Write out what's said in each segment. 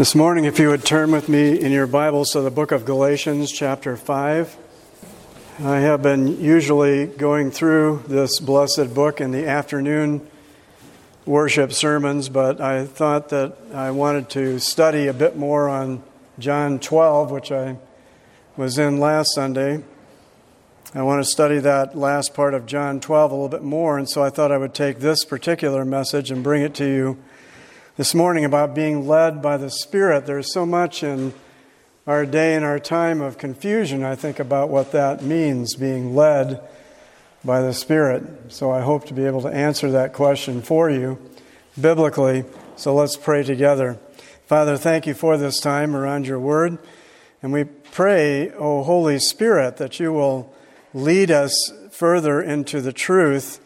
This morning, if you would turn with me in your Bibles to the book of Galatians, chapter 5. I have been usually going through this blessed book in the afternoon worship sermons, but I thought that I wanted to study a bit more on John 12, which I was in last Sunday. I want to study that last part of John 12 a little bit more, and so I thought I would take this particular message and bring it to you this morning about being led by the Spirit. There's so much in our day and our time of confusion, I think, about what that means, being led by the Spirit. So I hope to be able to answer that question for you biblically. So let's pray together. Father, thank you for this time around your word. And we pray, O Holy Spirit, that you will lead us further into the truth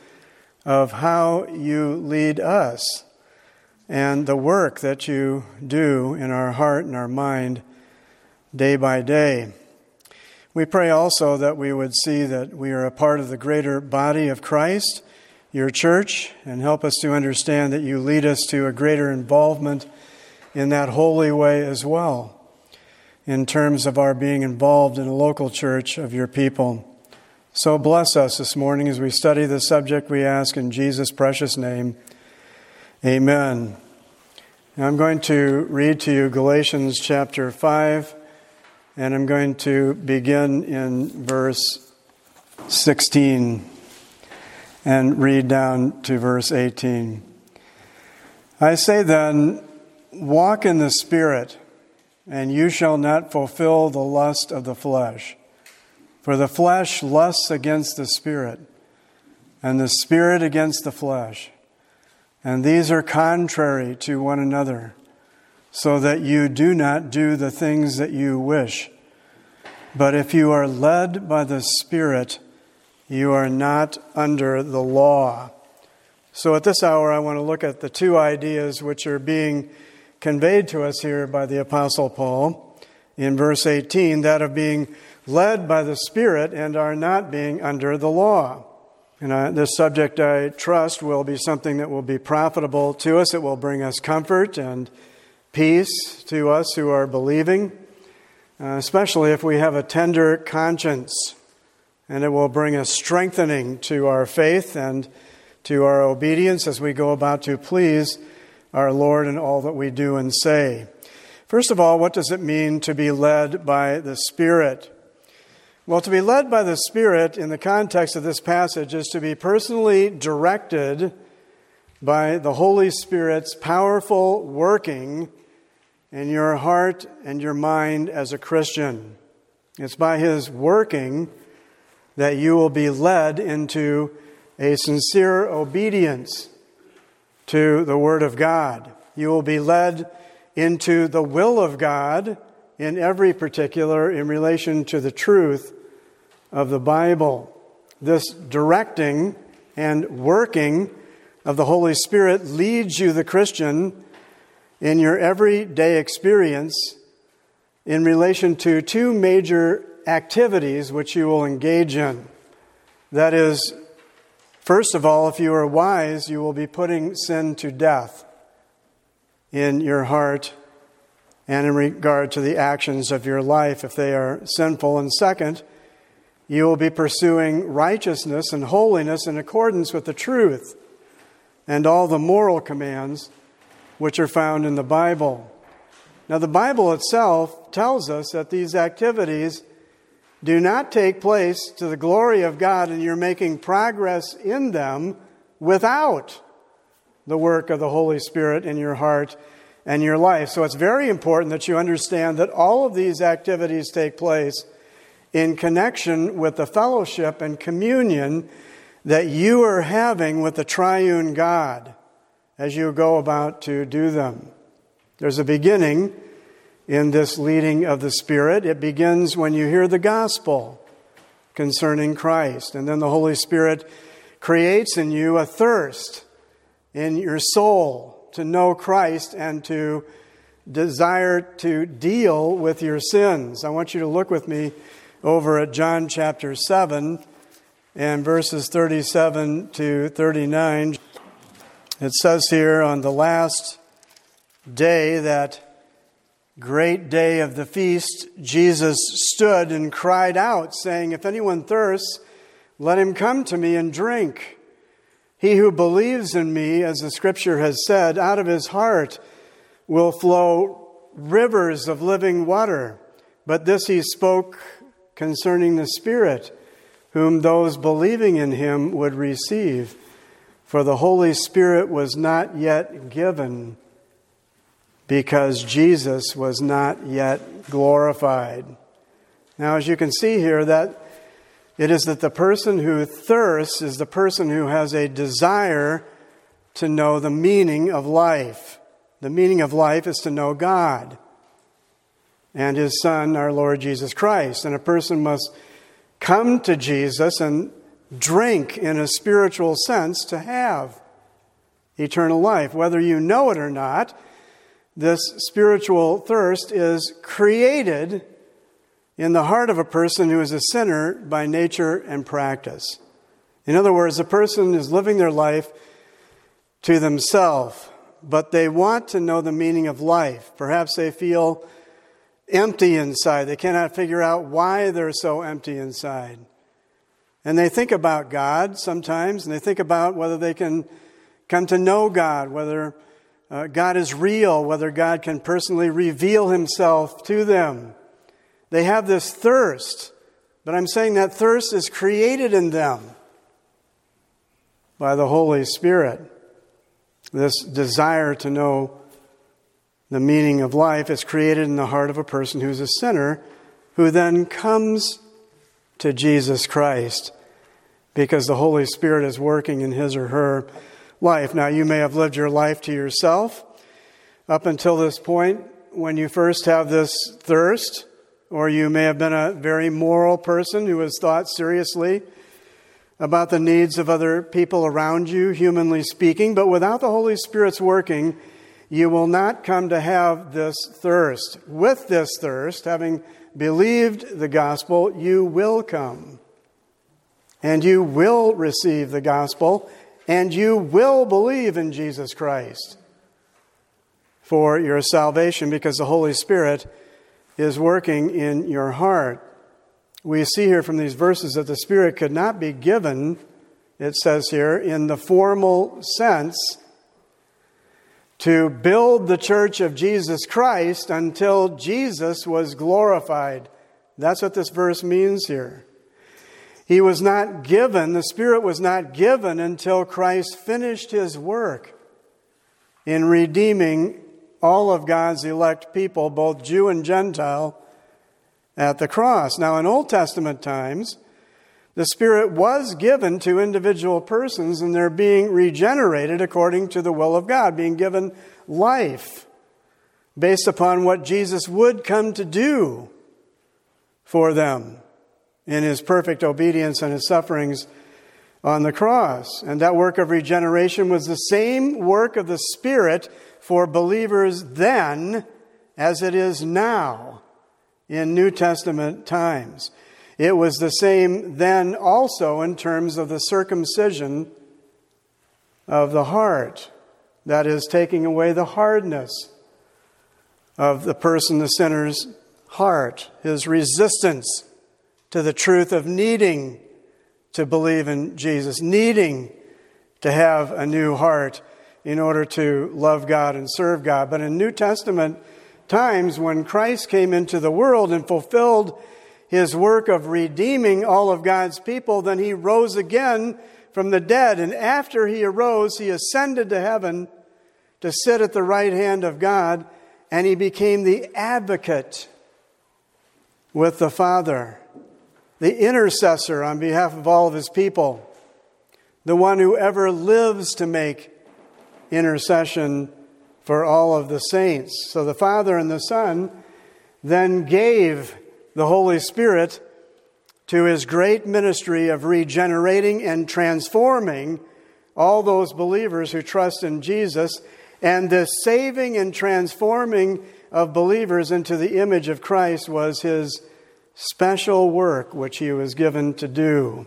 of how you lead us and the work that you do in our heart and our mind day by day. We pray also that we would see that we are a part of the greater body of Christ, your church, and help us to understand that you lead us to a greater involvement in that holy way as well, in terms of our being involved in a local church of your people. So bless us this morning as we study the subject we ask in Jesus' precious name. Amen. Now I'm going to read to you Galatians chapter 5, and I'm going to begin in verse 16 and read down to verse 18. I say then, walk in the Spirit, and you shall not fulfill the lust of the flesh. For the flesh lusts against the Spirit, and the Spirit against the flesh and these are contrary to one another, so that you do not do the things that you wish. But if you are led by the Spirit, you are not under the law. So at this hour, I want to look at the two ideas which are being conveyed to us here by the Apostle Paul in verse 18 that of being led by the Spirit and are not being under the law. And this subject, I trust, will be something that will be profitable to us. It will bring us comfort and peace to us who are believing, uh, especially if we have a tender conscience. And it will bring a strengthening to our faith and to our obedience as we go about to please our Lord in all that we do and say. First of all, what does it mean to be led by the Spirit? Well, to be led by the Spirit in the context of this passage is to be personally directed by the Holy Spirit's powerful working in your heart and your mind as a Christian. It's by His working that you will be led into a sincere obedience to the Word of God. You will be led into the will of God in every particular in relation to the truth of the Bible. This directing and working of the Holy Spirit leads you, the Christian, in your everyday experience in relation to two major activities which you will engage in. That is, first of all, if you are wise, you will be putting sin to death in your heart and in regard to the actions of your life if they are sinful. And second, you will be pursuing righteousness and holiness in accordance with the truth and all the moral commands which are found in the Bible. Now, the Bible itself tells us that these activities do not take place to the glory of God, and you're making progress in them without the work of the Holy Spirit in your heart and your life. So it's very important that you understand that all of these activities take place in connection with the fellowship and communion that you are having with the triune God as you go about to do them. There's a beginning in this leading of the Spirit. It begins when you hear the gospel concerning Christ, and then the Holy Spirit creates in you a thirst in your soul to know Christ and to desire to deal with your sins. I want you to look with me over at John chapter 7 and verses 37 to 39. It says here on the last day that great day of the feast, Jesus stood and cried out, saying, If anyone thirsts, let him come to me and drink. He who believes in me, as the scripture has said, out of his heart will flow rivers of living water. But this he spoke concerning the Spirit, whom those believing in him would receive. For the Holy Spirit was not yet given because Jesus was not yet glorified. Now, as you can see here, that it is that the person who thirsts is the person who has a desire to know the meaning of life. The meaning of life is to know God and his Son, our Lord Jesus Christ. And a person must come to Jesus and drink in a spiritual sense to have eternal life. Whether you know it or not, this spiritual thirst is created in the heart of a person who is a sinner by nature and practice. In other words, a person is living their life to themselves, but they want to know the meaning of life. Perhaps they feel empty inside. They cannot figure out why they're so empty inside. And they think about God sometimes, and they think about whether they can come to know God, whether uh, God is real, whether God can personally reveal himself to them. They have this thirst, but I'm saying that thirst is created in them by the Holy Spirit. This desire to know the meaning of life is created in the heart of a person who's a sinner who then comes to Jesus Christ because the Holy Spirit is working in his or her life. Now, you may have lived your life to yourself up until this point when you first have this thirst, or you may have been a very moral person who has thought seriously about the needs of other people around you, humanly speaking. But without the Holy Spirit's working, you will not come to have this thirst. With this thirst, having believed the gospel, you will come. And you will receive the gospel and you will believe in Jesus Christ for your salvation because the Holy Spirit is working in your heart. We see here from these verses that the Spirit could not be given, it says here, in the formal sense to build the church of Jesus Christ until Jesus was glorified. That's what this verse means here. He was not given, the Spirit was not given until Christ finished his work in redeeming all of God's elect people, both Jew and Gentile, at the cross. Now, in Old Testament times, the Spirit was given to individual persons and they're being regenerated according to the will of God, being given life based upon what Jesus would come to do for them in his perfect obedience and his sufferings on the cross. And that work of regeneration was the same work of the Spirit for believers then as it is now in New Testament times. It was the same then also in terms of the circumcision of the heart, that is, taking away the hardness of the person, the sinner's heart, his resistance to the truth of needing to believe in Jesus, needing to have a new heart in order to love God and serve God. But in New Testament times, when Christ came into the world and fulfilled his work of redeeming all of God's people, then he rose again from the dead. And after he arose, he ascended to heaven to sit at the right hand of God, and he became the advocate with the Father the intercessor on behalf of all of his people, the one who ever lives to make intercession for all of the saints. So the Father and the Son then gave the Holy Spirit to his great ministry of regenerating and transforming all those believers who trust in Jesus, and this saving and transforming of believers into the image of Christ was his special work which he was given to do.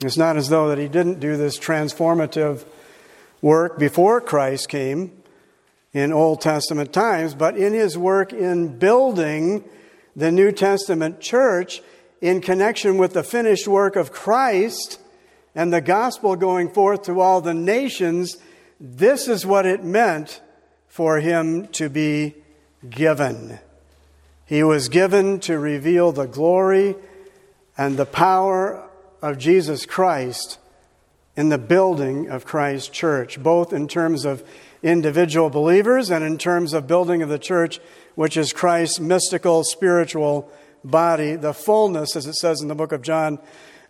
It's not as though that he didn't do this transformative work before Christ came in Old Testament times, but in his work in building the New Testament church in connection with the finished work of Christ and the gospel going forth to all the nations, this is what it meant for him to be given. He was given to reveal the glory and the power of Jesus Christ in the building of Christ's church, both in terms of individual believers and in terms of building of the church, which is Christ's mystical, spiritual body, the fullness, as it says in the book of John,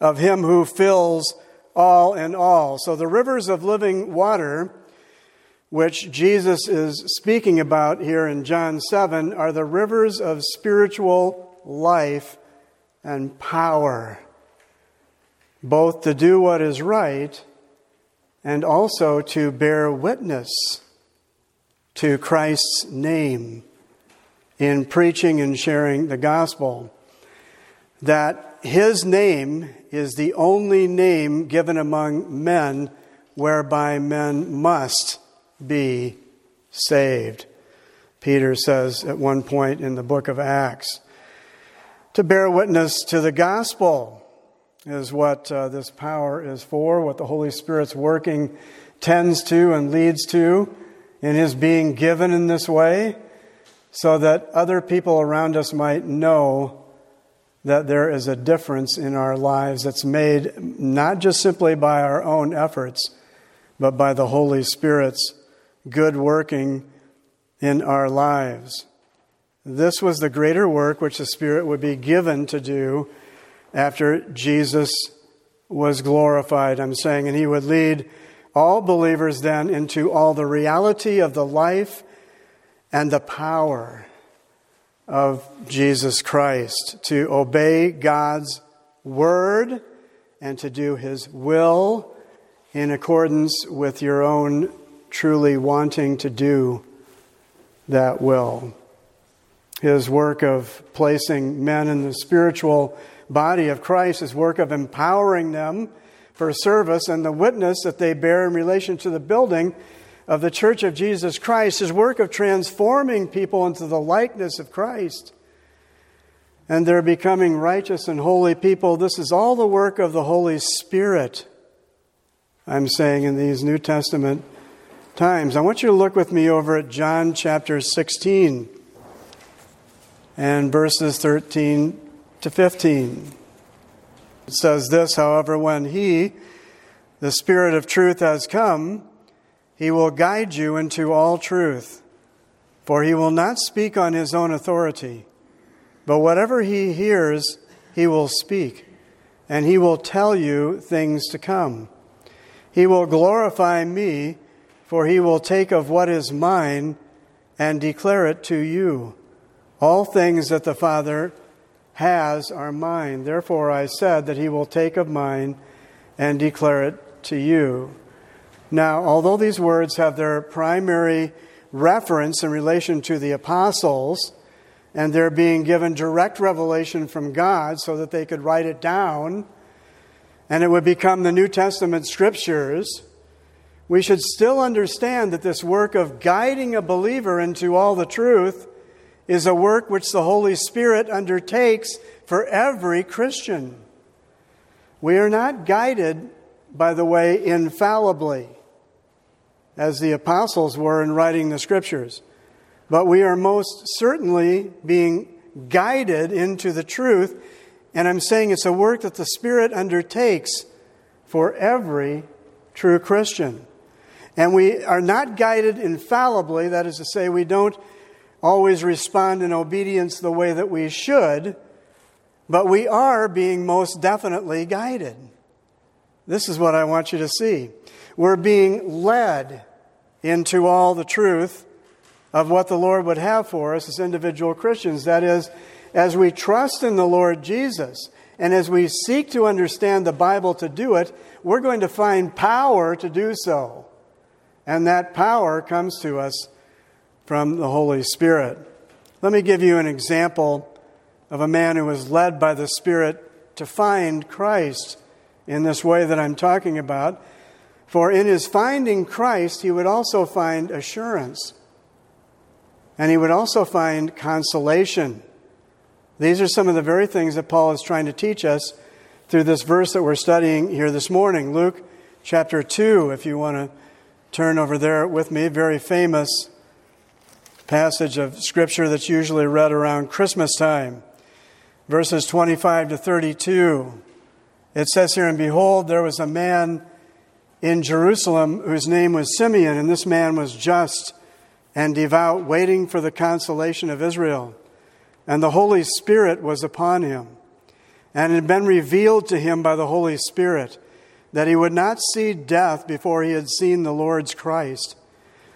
of Him who fills all in all. So the rivers of living water, which Jesus is speaking about here in John 7, are the rivers of spiritual life and power, both to do what is right and also to bear witness to Christ's name in preaching and sharing the gospel. That his name is the only name given among men whereby men must be saved. Peter says at one point in the book of Acts. To bear witness to the gospel is what uh, this power is for, what the Holy Spirit's working tends to and leads to in his being given in this way so that other people around us might know that there is a difference in our lives that's made not just simply by our own efforts, but by the Holy Spirit's good working in our lives. This was the greater work which the Spirit would be given to do after Jesus was glorified. I'm saying, and he would lead all believers then into all the reality of the life and the power of Jesus Christ to obey God's word and to do his will in accordance with your own truly wanting to do that will. His work of placing men in the spiritual body of Christ, his work of empowering them for service and the witness that they bear in relation to the building of the Church of Jesus Christ, his work of transforming people into the likeness of Christ. And they're becoming righteous and holy people. This is all the work of the Holy Spirit, I'm saying in these New Testament times. I want you to look with me over at John chapter 16 and verses 13 to 15. It says this, however, when He, the Spirit of truth, has come, He will guide you into all truth. For He will not speak on His own authority, but whatever He hears, He will speak, and He will tell you things to come. He will glorify me, for He will take of what is mine and declare it to you. All things that the Father has are mine. Therefore, I said that he will take of mine and declare it to you. Now, although these words have their primary reference in relation to the apostles, and they're being given direct revelation from God so that they could write it down, and it would become the New Testament scriptures, we should still understand that this work of guiding a believer into all the truth is a work which the Holy Spirit undertakes for every Christian. We are not guided, by the way, infallibly, as the apostles were in writing the scriptures, but we are most certainly being guided into the truth. And I'm saying it's a work that the Spirit undertakes for every true Christian. And we are not guided infallibly, that is to say, we don't always respond in obedience the way that we should, but we are being most definitely guided. This is what I want you to see. We're being led into all the truth of what the Lord would have for us as individual Christians. That is, as we trust in the Lord Jesus and as we seek to understand the Bible to do it, we're going to find power to do so. And that power comes to us from the Holy Spirit. Let me give you an example of a man who was led by the Spirit to find Christ in this way that I'm talking about. For in his finding Christ, he would also find assurance. And he would also find consolation. These are some of the very things that Paul is trying to teach us through this verse that we're studying here this morning. Luke chapter 2, if you want to turn over there with me, very famous passage of scripture that's usually read around Christmas time. Verses 25 to 32. It says here, And behold, there was a man in Jerusalem whose name was Simeon, and this man was just and devout, waiting for the consolation of Israel. And the Holy Spirit was upon him. And it had been revealed to him by the Holy Spirit that he would not see death before he had seen the Lord's Christ.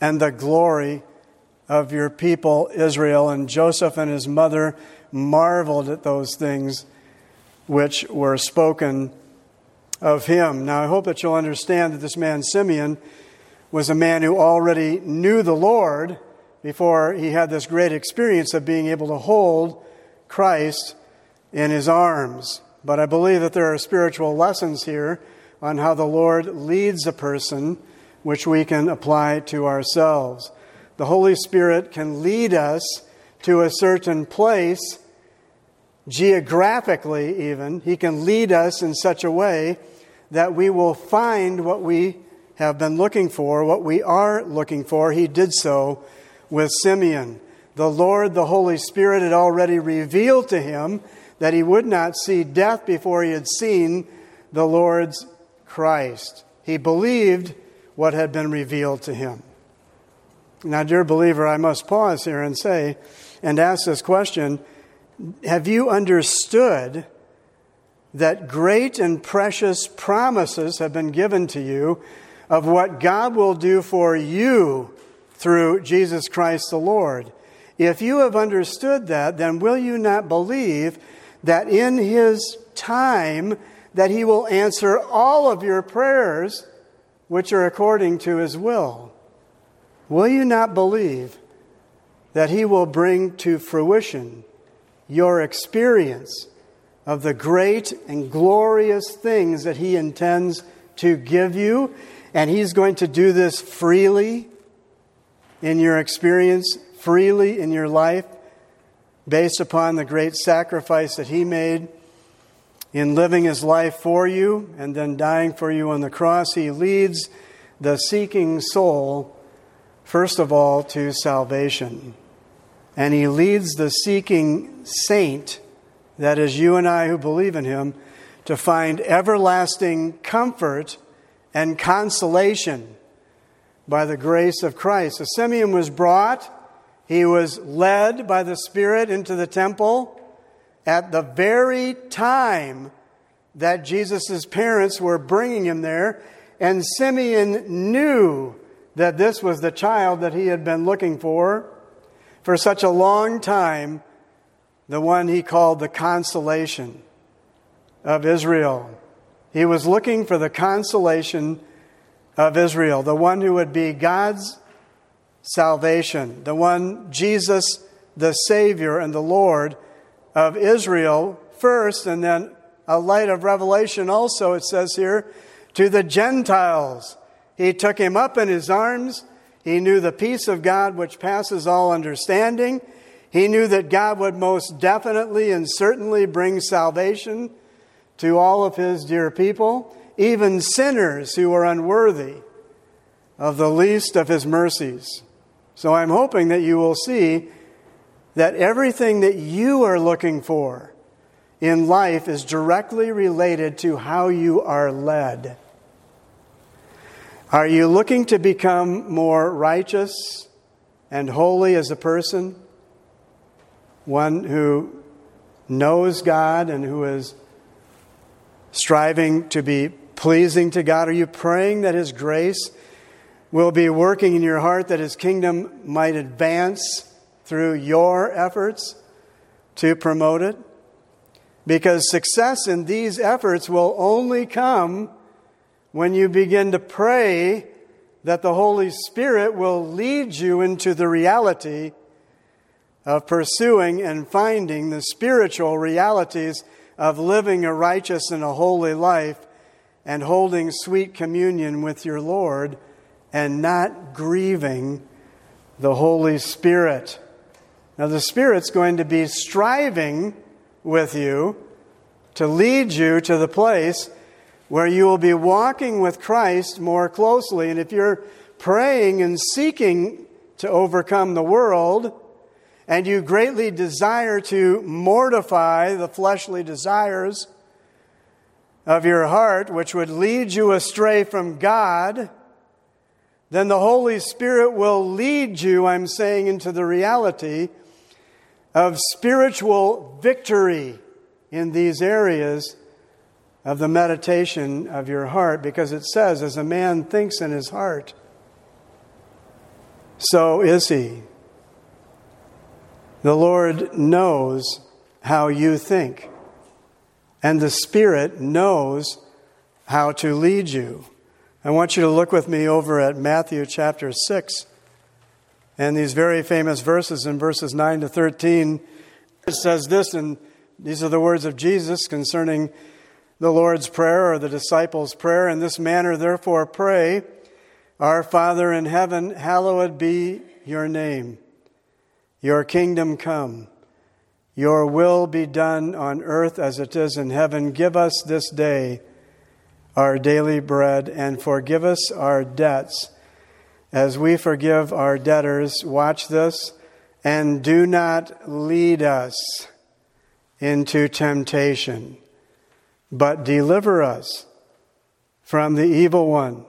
and the glory of your people Israel. And Joseph and his mother marveled at those things which were spoken of him. Now, I hope that you'll understand that this man, Simeon, was a man who already knew the Lord before he had this great experience of being able to hold Christ in his arms. But I believe that there are spiritual lessons here on how the Lord leads a person, which we can apply to ourselves. The Holy Spirit can lead us to a certain place, geographically even. He can lead us in such a way that we will find what we have been looking for, what we are looking for. He did so with Simeon. The Lord, the Holy Spirit, had already revealed to him that he would not see death before he had seen the Lord's Christ. He believed what had been revealed to him. Now, dear believer, I must pause here and say and ask this question Have you understood that great and precious promises have been given to you of what God will do for you through Jesus Christ the Lord. If you have understood that, then will you not believe that in his time that he will answer all of your prayers which are according to his will? Will you not believe that he will bring to fruition your experience of the great and glorious things that he intends to give you and He's going to do this freely in your experience, freely in your life, based upon the great sacrifice that He made in living His life for you and then dying for you on the cross. He leads the seeking soul, first of all, to salvation. And He leads the seeking saint, that is you and I who believe in Him, to find everlasting comfort and consolation by the grace of Christ. So Simeon was brought, he was led by the Spirit into the temple at the very time that Jesus' parents were bringing him there, and Simeon knew that this was the child that he had been looking for for such a long time, the one he called the consolation of Israel. He was looking for the consolation of Israel, the one who would be God's salvation, the one, Jesus, the Savior and the Lord of Israel first, and then a light of revelation also, it says here, to the Gentiles. He took him up in his arms. He knew the peace of God which passes all understanding. He knew that God would most definitely and certainly bring salvation to all of his dear people, even sinners who are unworthy of the least of his mercies. So I'm hoping that you will see that everything that you are looking for in life is directly related to how you are led. Are you looking to become more righteous and holy as a person? One who knows God and who is striving to be pleasing to God? Are you praying that His grace will be working in your heart, that His kingdom might advance through your efforts to promote it? Because success in these efforts will only come when you begin to pray that the Holy Spirit will lead you into the reality of pursuing and finding the spiritual realities of living a righteous and a holy life and holding sweet communion with your Lord and not grieving the Holy Spirit. Now, the Spirit's going to be striving with you to lead you to the place where you will be walking with Christ more closely. And if you're praying and seeking to overcome the world, and you greatly desire to mortify the fleshly desires of your heart, which would lead you astray from God, then the Holy Spirit will lead you, I'm saying, into the reality of spiritual victory in these areas of the meditation of your heart, because it says, as a man thinks in his heart, so is he. The Lord knows how you think, and the Spirit knows how to lead you. I want you to look with me over at Matthew chapter 6 and these very famous verses in verses 9 to 13. It says this, and these are the words of Jesus concerning the Lord's Prayer or the disciples' prayer. In this manner, therefore, pray, Our Father in heaven, hallowed be your name. Your kingdom come. Your will be done on earth as it is in heaven. Give us this day our daily bread and forgive us our debts as we forgive our debtors. Watch this. And do not lead us into temptation, but deliver us from the evil one.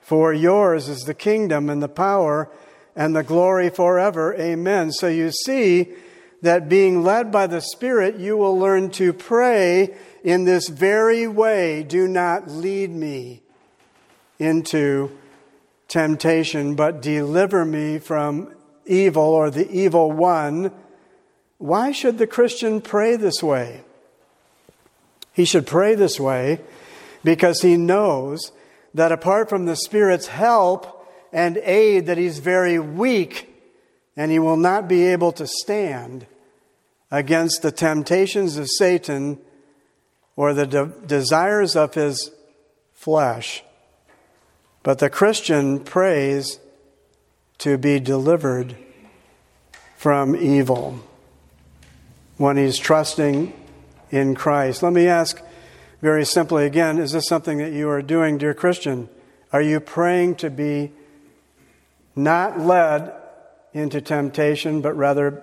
For yours is the kingdom and the power and the glory forever. Amen. So you see that being led by the Spirit, you will learn to pray in this very way. Do not lead me into temptation, but deliver me from evil or the evil one. Why should the Christian pray this way? He should pray this way because he knows that apart from the Spirit's help, and aid that he's very weak and he will not be able to stand against the temptations of Satan or the de- desires of his flesh. But the Christian prays to be delivered from evil when he's trusting in Christ. Let me ask very simply again is this something that you are doing, dear Christian? Are you praying to be not led into temptation, but rather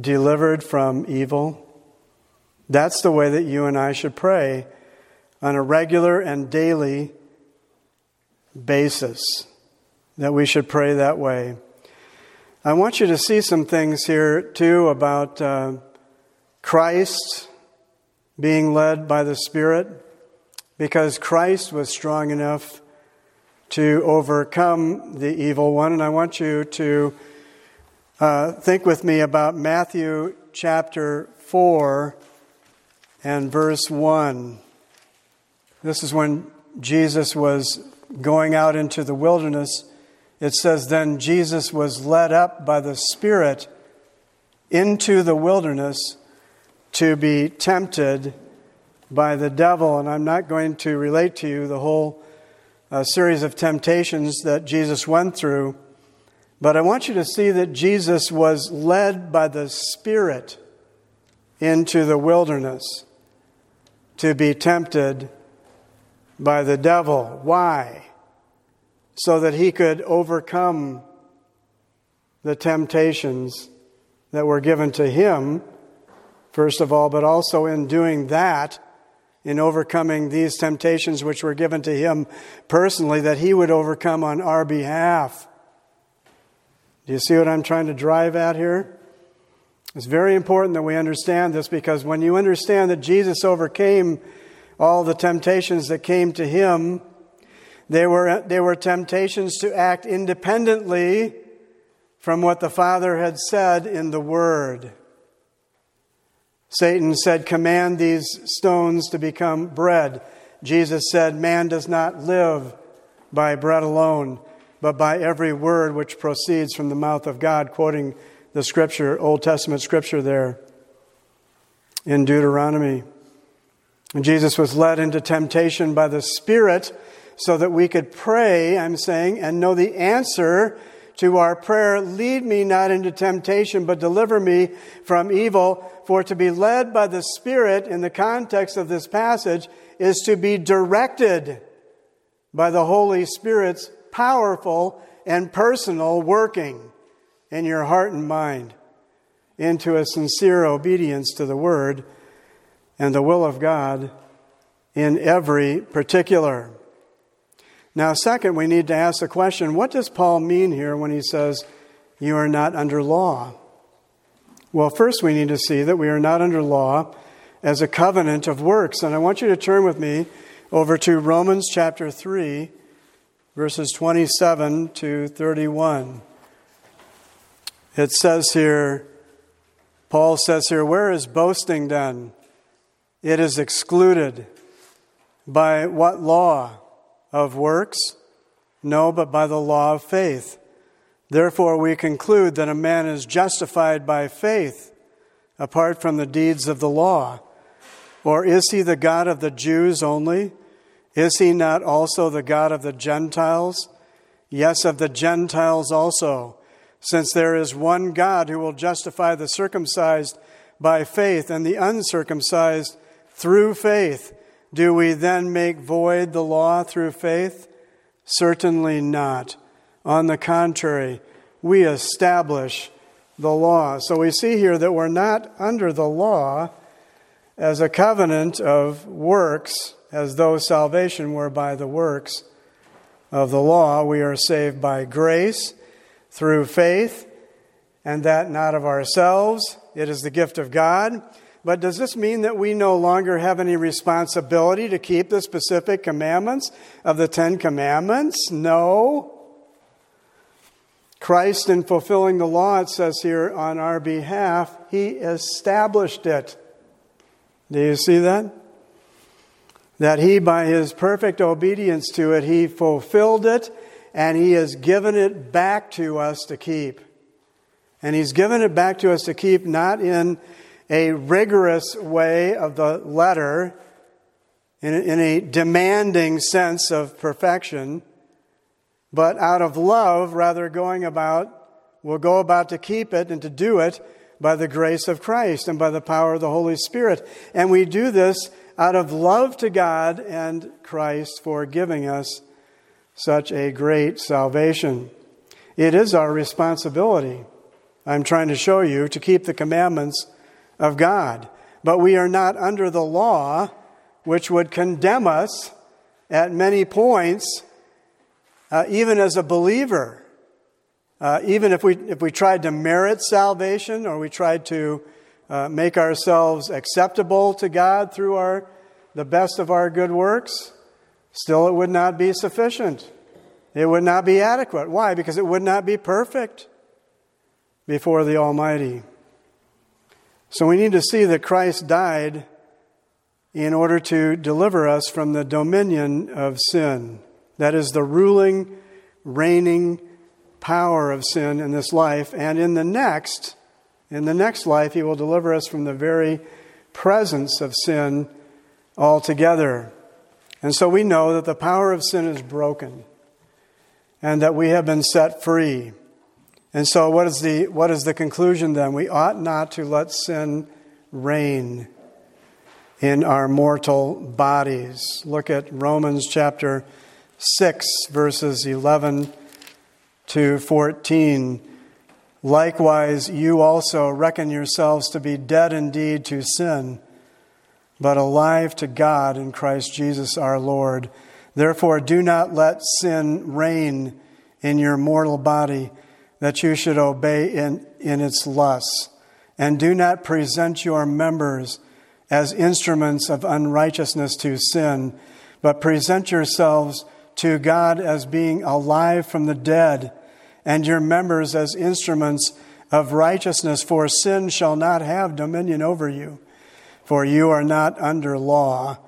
delivered from evil. That's the way that you and I should pray on a regular and daily basis, that we should pray that way. I want you to see some things here, too, about uh, Christ being led by the Spirit, because Christ was strong enough to overcome the evil one. And I want you to uh, think with me about Matthew chapter 4 and verse 1. This is when Jesus was going out into the wilderness. It says, Then Jesus was led up by the Spirit into the wilderness to be tempted by the devil. And I'm not going to relate to you the whole a series of temptations that Jesus went through. But I want you to see that Jesus was led by the Spirit into the wilderness to be tempted by the devil. Why? So that he could overcome the temptations that were given to him, first of all, but also in doing that, in overcoming these temptations which were given to him personally, that he would overcome on our behalf. Do you see what I'm trying to drive at here? It's very important that we understand this because when you understand that Jesus overcame all the temptations that came to him, they were, they were temptations to act independently from what the Father had said in the Word. Satan said, Command these stones to become bread. Jesus said, Man does not live by bread alone, but by every word which proceeds from the mouth of God, quoting the scripture, Old Testament scripture there in Deuteronomy. Jesus was led into temptation by the Spirit so that we could pray, I'm saying, and know the answer to our prayer Lead me not into temptation, but deliver me from evil. For to be led by the Spirit in the context of this passage is to be directed by the Holy Spirit's powerful and personal working in your heart and mind into a sincere obedience to the Word and the will of God in every particular. Now, second, we need to ask the question what does Paul mean here when he says, You are not under law? Well, first, we need to see that we are not under law as a covenant of works. And I want you to turn with me over to Romans chapter 3, verses 27 to 31. It says here, Paul says here, Where is boasting then? It is excluded. By what law? Of works? No, but by the law of faith. Therefore, we conclude that a man is justified by faith apart from the deeds of the law. Or is he the God of the Jews only? Is he not also the God of the Gentiles? Yes, of the Gentiles also, since there is one God who will justify the circumcised by faith and the uncircumcised through faith. Do we then make void the law through faith? Certainly not. On the contrary, we establish the law. So we see here that we're not under the law as a covenant of works, as though salvation were by the works of the law. We are saved by grace through faith, and that not of ourselves. It is the gift of God. But does this mean that we no longer have any responsibility to keep the specific commandments of the Ten Commandments? No. Christ, in fulfilling the law, it says here, on our behalf, he established it. Do you see that? That he, by his perfect obedience to it, he fulfilled it and he has given it back to us to keep. And he's given it back to us to keep not in a rigorous way of the letter, in a, in a demanding sense of perfection, but out of love, rather going about, we'll go about to keep it and to do it by the grace of Christ and by the power of the Holy Spirit. And we do this out of love to God and Christ for giving us such a great salvation. It is our responsibility, I'm trying to show you, to keep the commandments of God. But we are not under the law, which would condemn us at many points, uh, even as a believer. Uh, even if we, if we tried to merit salvation or we tried to uh, make ourselves acceptable to God through our, the best of our good works, still it would not be sufficient. It would not be adequate. Why? Because it would not be perfect before the Almighty. So we need to see that Christ died in order to deliver us from the dominion of sin. That is the ruling, reigning power of sin in this life. And in the next, in the next life, He will deliver us from the very presence of sin altogether. And so we know that the power of sin is broken and that we have been set free. And so, what is, the, what is the conclusion then? We ought not to let sin reign in our mortal bodies. Look at Romans chapter 6, verses 11 to 14. Likewise, you also reckon yourselves to be dead indeed to sin, but alive to God in Christ Jesus our Lord. Therefore, do not let sin reign in your mortal body that you should obey in, in its lusts. And do not present your members as instruments of unrighteousness to sin, but present yourselves to God as being alive from the dead, and your members as instruments of righteousness, for sin shall not have dominion over you. For you are not under law,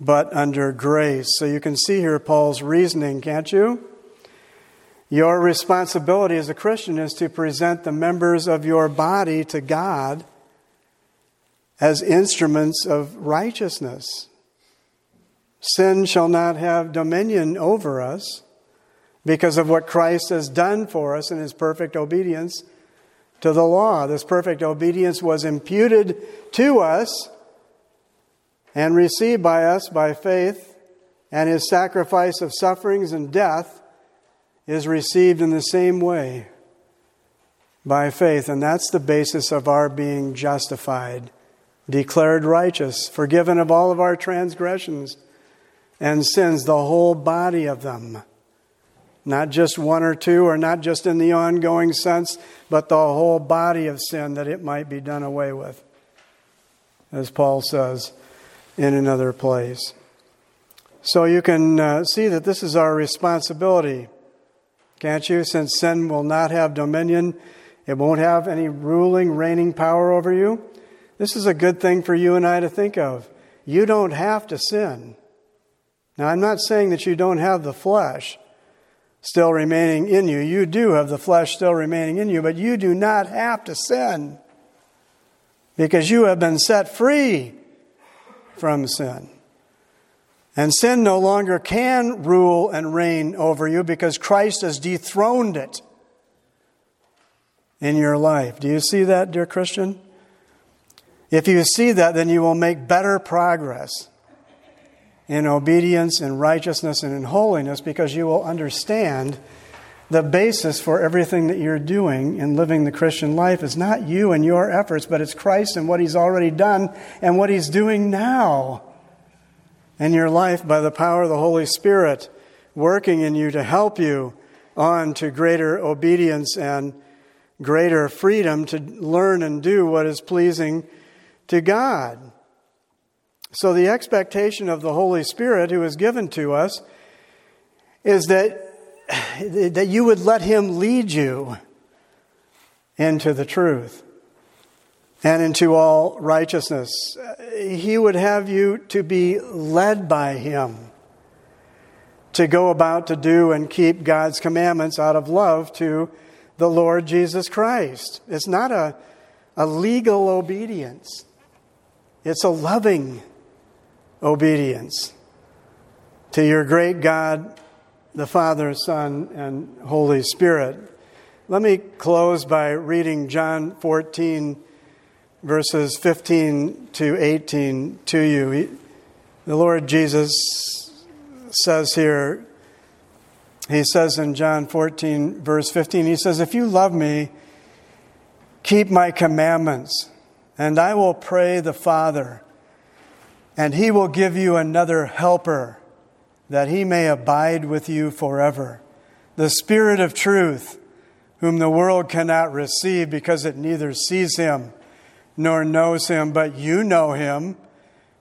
but under grace. So you can see here Paul's reasoning, can't you? Your responsibility as a Christian is to present the members of your body to God as instruments of righteousness. Sin shall not have dominion over us because of what Christ has done for us in his perfect obedience to the law. This perfect obedience was imputed to us and received by us by faith, and his sacrifice of sufferings and death is received in the same way by faith. And that's the basis of our being justified, declared righteous, forgiven of all of our transgressions and sins, the whole body of them. Not just one or two, or not just in the ongoing sense, but the whole body of sin that it might be done away with, as Paul says in another place. So you can uh, see that this is our responsibility can't you? Since sin will not have dominion, it won't have any ruling, reigning power over you. This is a good thing for you and I to think of. You don't have to sin. Now, I'm not saying that you don't have the flesh still remaining in you. You do have the flesh still remaining in you, but you do not have to sin because you have been set free from sin. And sin no longer can rule and reign over you because Christ has dethroned it in your life. Do you see that, dear Christian? If you see that, then you will make better progress in obedience, in righteousness, and in holiness because you will understand the basis for everything that you're doing in living the Christian life is not you and your efforts, but it's Christ and what He's already done and what He's doing now in your life by the power of the Holy Spirit working in you to help you on to greater obedience and greater freedom to learn and do what is pleasing to God. So, the expectation of the Holy Spirit who is given to us is that, that you would let Him lead you into the truth and into all righteousness. He would have you to be led by Him, to go about to do and keep God's commandments out of love to the Lord Jesus Christ. It's not a, a legal obedience, it's a loving obedience to your great God, the Father, Son, and Holy Spirit. Let me close by reading John 14 verses 15 to 18 to you. He, the Lord Jesus says here, he says in John 14, verse 15, he says, If you love me, keep my commandments, and I will pray the Father, and he will give you another helper, that he may abide with you forever. The Spirit of truth, whom the world cannot receive because it neither sees him nor knows him, but you know him,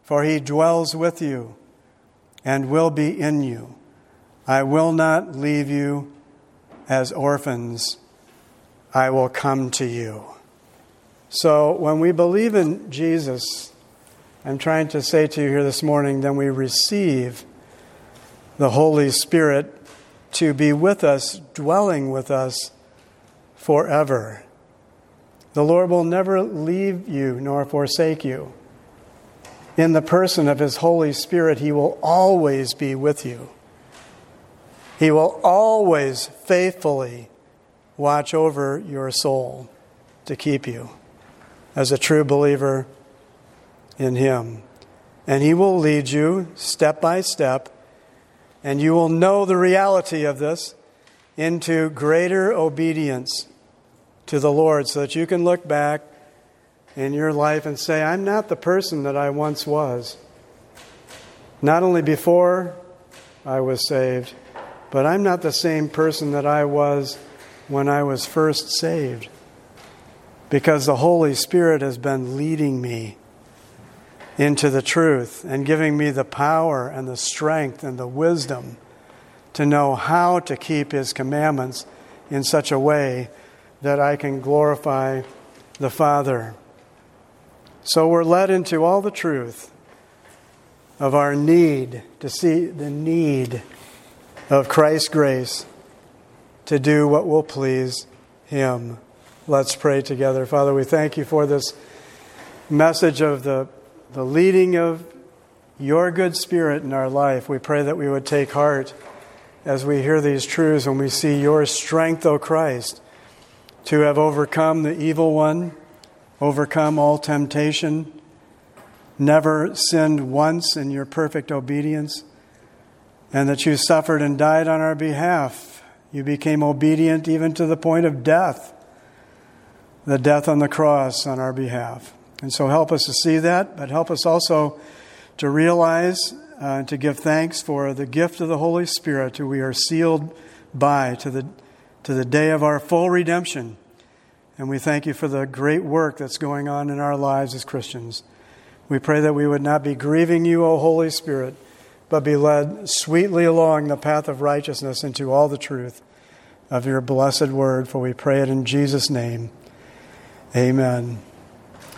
for he dwells with you and will be in you. I will not leave you as orphans, I will come to you. So when we believe in Jesus, I'm trying to say to you here this morning, then we receive the Holy Spirit to be with us, dwelling with us forever. The Lord will never leave you nor forsake you. In the person of His Holy Spirit, He will always be with you. He will always faithfully watch over your soul to keep you as a true believer in Him. And He will lead you step by step, and you will know the reality of this into greater obedience to the Lord so that you can look back in your life and say, I'm not the person that I once was. Not only before I was saved, but I'm not the same person that I was when I was first saved. Because the Holy Spirit has been leading me into the truth and giving me the power and the strength and the wisdom to know how to keep His commandments in such a way that I can glorify the Father. So we're led into all the truth of our need to see the need of Christ's grace to do what will please Him. Let's pray together. Father, we thank you for this message of the, the leading of your good spirit in our life. We pray that we would take heart as we hear these truths and we see your strength, O Christ, to have overcome the evil one, overcome all temptation, never sinned once in your perfect obedience, and that you suffered and died on our behalf. You became obedient even to the point of death the death on the cross on our behalf. And so help us to see that, but help us also to realize uh, and to give thanks for the gift of the Holy Spirit who we are sealed by to the, to the day of our full redemption. And we thank you for the great work that's going on in our lives as Christians. We pray that we would not be grieving you, O Holy Spirit, but be led sweetly along the path of righteousness into all the truth of your blessed word. For we pray it in Jesus' name. Amen.